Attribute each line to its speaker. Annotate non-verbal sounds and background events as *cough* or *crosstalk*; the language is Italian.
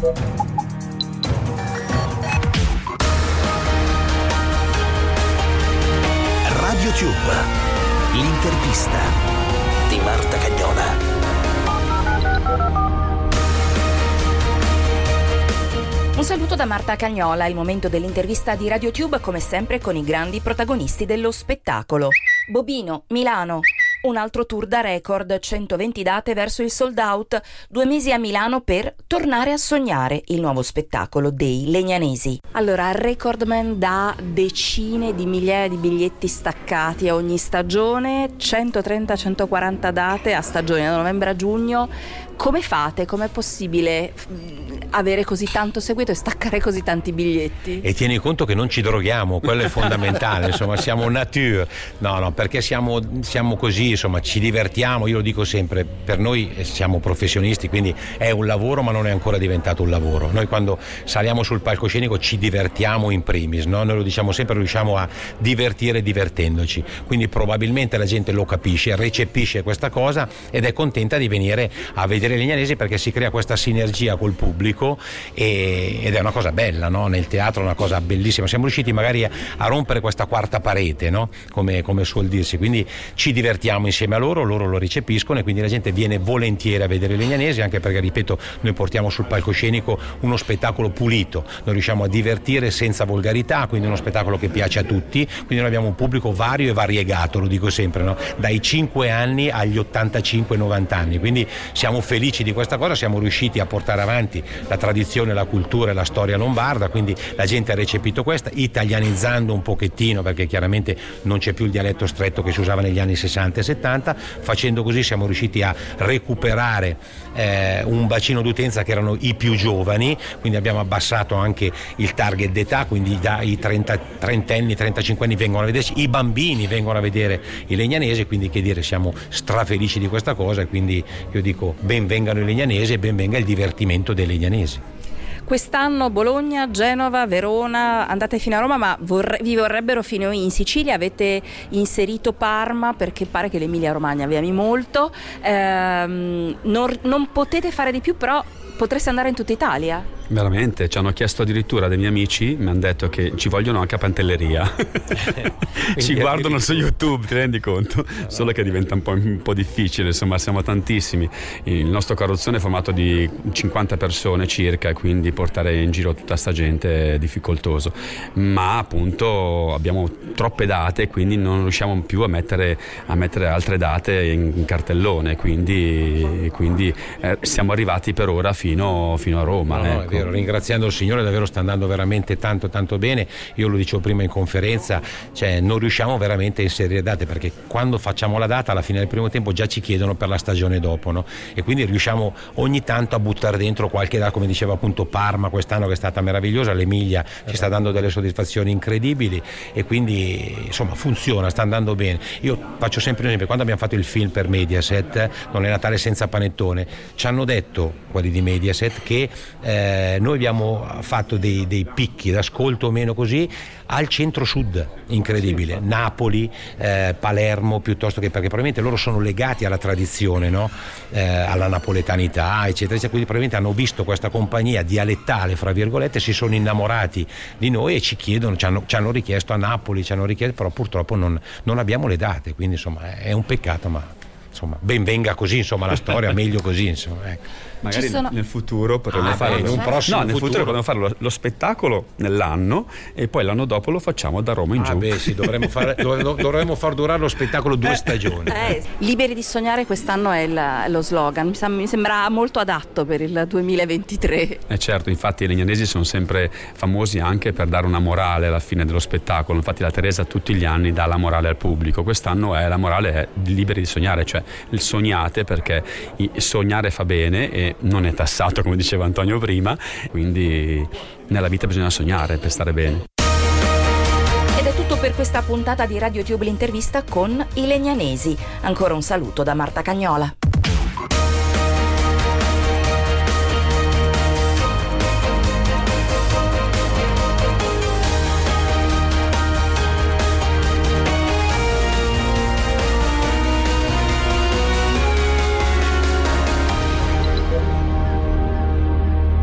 Speaker 1: Radio Tube, l'intervista di Marta Cagnola.
Speaker 2: Un saluto da Marta Cagnola, il momento dell'intervista di RadioTube come sempre con i grandi protagonisti dello spettacolo. Bobino, Milano, un altro tour da record, 120 date verso il sold out, due mesi a Milano per tornare a sognare il nuovo spettacolo dei Legnanesi. Allora, Recordman dà decine di migliaia di biglietti staccati a ogni stagione, 130-140 date a stagione da novembre a giugno. Come fate? Com'è possibile avere così tanto seguito e staccare così tanti biglietti?
Speaker 3: E tieni conto che non ci droghiamo, quello è fondamentale, *laughs* insomma, siamo nature. No, no, perché siamo, siamo così insomma ci divertiamo, io lo dico sempre, per noi siamo professionisti, quindi è un lavoro ma non è ancora diventato un lavoro. Noi quando saliamo sul palcoscenico ci divertiamo in primis, no? noi lo diciamo sempre, riusciamo a divertire divertendoci, quindi probabilmente la gente lo capisce, recepisce questa cosa ed è contenta di venire a vedere Legnanesi perché si crea questa sinergia col pubblico e, ed è una cosa bella, no? nel teatro è una cosa bellissima, siamo riusciti magari a, a rompere questa quarta parete, no? come, come suol dirsi, quindi ci divertiamo insieme a loro, loro lo recepiscono e quindi la gente viene volentieri a vedere Legnanesi anche perché, ripeto, noi portiamo sul palcoscenico uno spettacolo pulito, noi riusciamo a divertire senza volgarità, quindi uno spettacolo che piace a tutti, quindi noi abbiamo un pubblico vario e variegato, lo dico sempre, no? dai 5 anni agli 85-90 anni, quindi siamo felici di questa cosa, siamo riusciti a portare avanti la tradizione, la cultura e la storia lombarda, quindi la gente ha recepito questa, italianizzando un pochettino perché chiaramente non c'è più il dialetto stretto che si usava negli anni 60 e 70, facendo così siamo riusciti a recuperare eh, un bacino d'utenza che erano i più giovani, quindi abbiamo abbassato anche il target d'età, quindi i 30, 30 anni, 35 anni vengono a vederci, i bambini vengono a vedere i legnanesi, quindi che dire siamo strafelici di questa cosa e quindi io dico ben vengano i legnanesi e ben venga il divertimento dei legnanesi.
Speaker 2: Quest'anno Bologna, Genova, Verona, andate fino a Roma, ma vorre- vi vorrebbero fino in Sicilia. Avete inserito Parma perché pare che l'Emilia Romagna vi ami molto. Ehm, non, non potete fare di più, però potreste andare in tutta Italia.
Speaker 4: Veramente, ci hanno chiesto addirittura dei miei amici, mi hanno detto che ci vogliono anche a Pantelleria. *laughs* ci guardano su YouTube, ti rendi conto? Solo che diventa un po', un po', difficile, insomma siamo tantissimi. Il nostro carrozzone è formato di 50 persone circa quindi portare in giro tutta sta gente è difficoltoso. Ma appunto abbiamo troppe date quindi non riusciamo più a mettere, a mettere altre date in, in cartellone, quindi, quindi eh, siamo arrivati per ora fino, fino a Roma.
Speaker 3: No, ecco vero, ringraziando il Signore davvero sta andando veramente tanto tanto bene, io lo dicevo prima in conferenza, cioè non riusciamo veramente a inserire date perché quando facciamo la data alla fine del primo tempo già ci chiedono per la stagione dopo no? e quindi riusciamo ogni tanto a buttare dentro qualche data come diceva appunto Parma quest'anno che è stata meravigliosa, l'Emilia ci sta dando delle soddisfazioni incredibili e quindi insomma funziona, sta andando bene. Io faccio sempre un esempio, quando abbiamo fatto il film per Mediaset, non è Natale senza panettone, ci hanno detto quelli di Mediaset che eh, eh, noi abbiamo fatto dei, dei picchi d'ascolto o meno così al centro-sud, incredibile, Napoli, eh, Palermo, piuttosto che perché probabilmente loro sono legati alla tradizione, no? eh, alla napoletanità, eccetera, eccetera, quindi probabilmente hanno visto questa compagnia dialettale, fra virgolette, si sono innamorati di noi e ci chiedono, ci hanno, ci hanno richiesto a Napoli, ci hanno richiesto, però purtroppo non, non abbiamo le date, quindi insomma è un peccato, ma insomma ben venga così, insomma la storia, *laughs* meglio così, insomma. Ecco.
Speaker 4: Magari sono... nel futuro potremmo ah, fare
Speaker 3: beh, un prossimo
Speaker 4: no, nel
Speaker 3: futuro,
Speaker 4: potremmo fare lo, lo, spettacolo nell'anno e poi l'anno dopo lo facciamo da Roma in
Speaker 3: ah,
Speaker 4: giù.
Speaker 3: Beh, sì, dovremmo, *laughs* fare, dovremmo far durare lo spettacolo due eh. stagioni.
Speaker 2: Eh, liberi di sognare quest'anno è il, lo slogan, mi, mi, sembra molto adatto per il 2023.
Speaker 4: Eh certo, infatti i legnanesi sono sempre famosi anche per dare una morale alla fine dello spettacolo, infatti la Teresa tutti gli anni dà la morale al pubblico, quest'anno è la morale è liberi di sognare, cioè sognate perché sognare fa bene e non è tassato come diceva Antonio prima, quindi nella vita bisogna sognare per stare bene.
Speaker 2: Ed è tutto per questa puntata di Radio Tube l'intervista con i Legnanesi. Ancora un saluto da Marta Cagnola.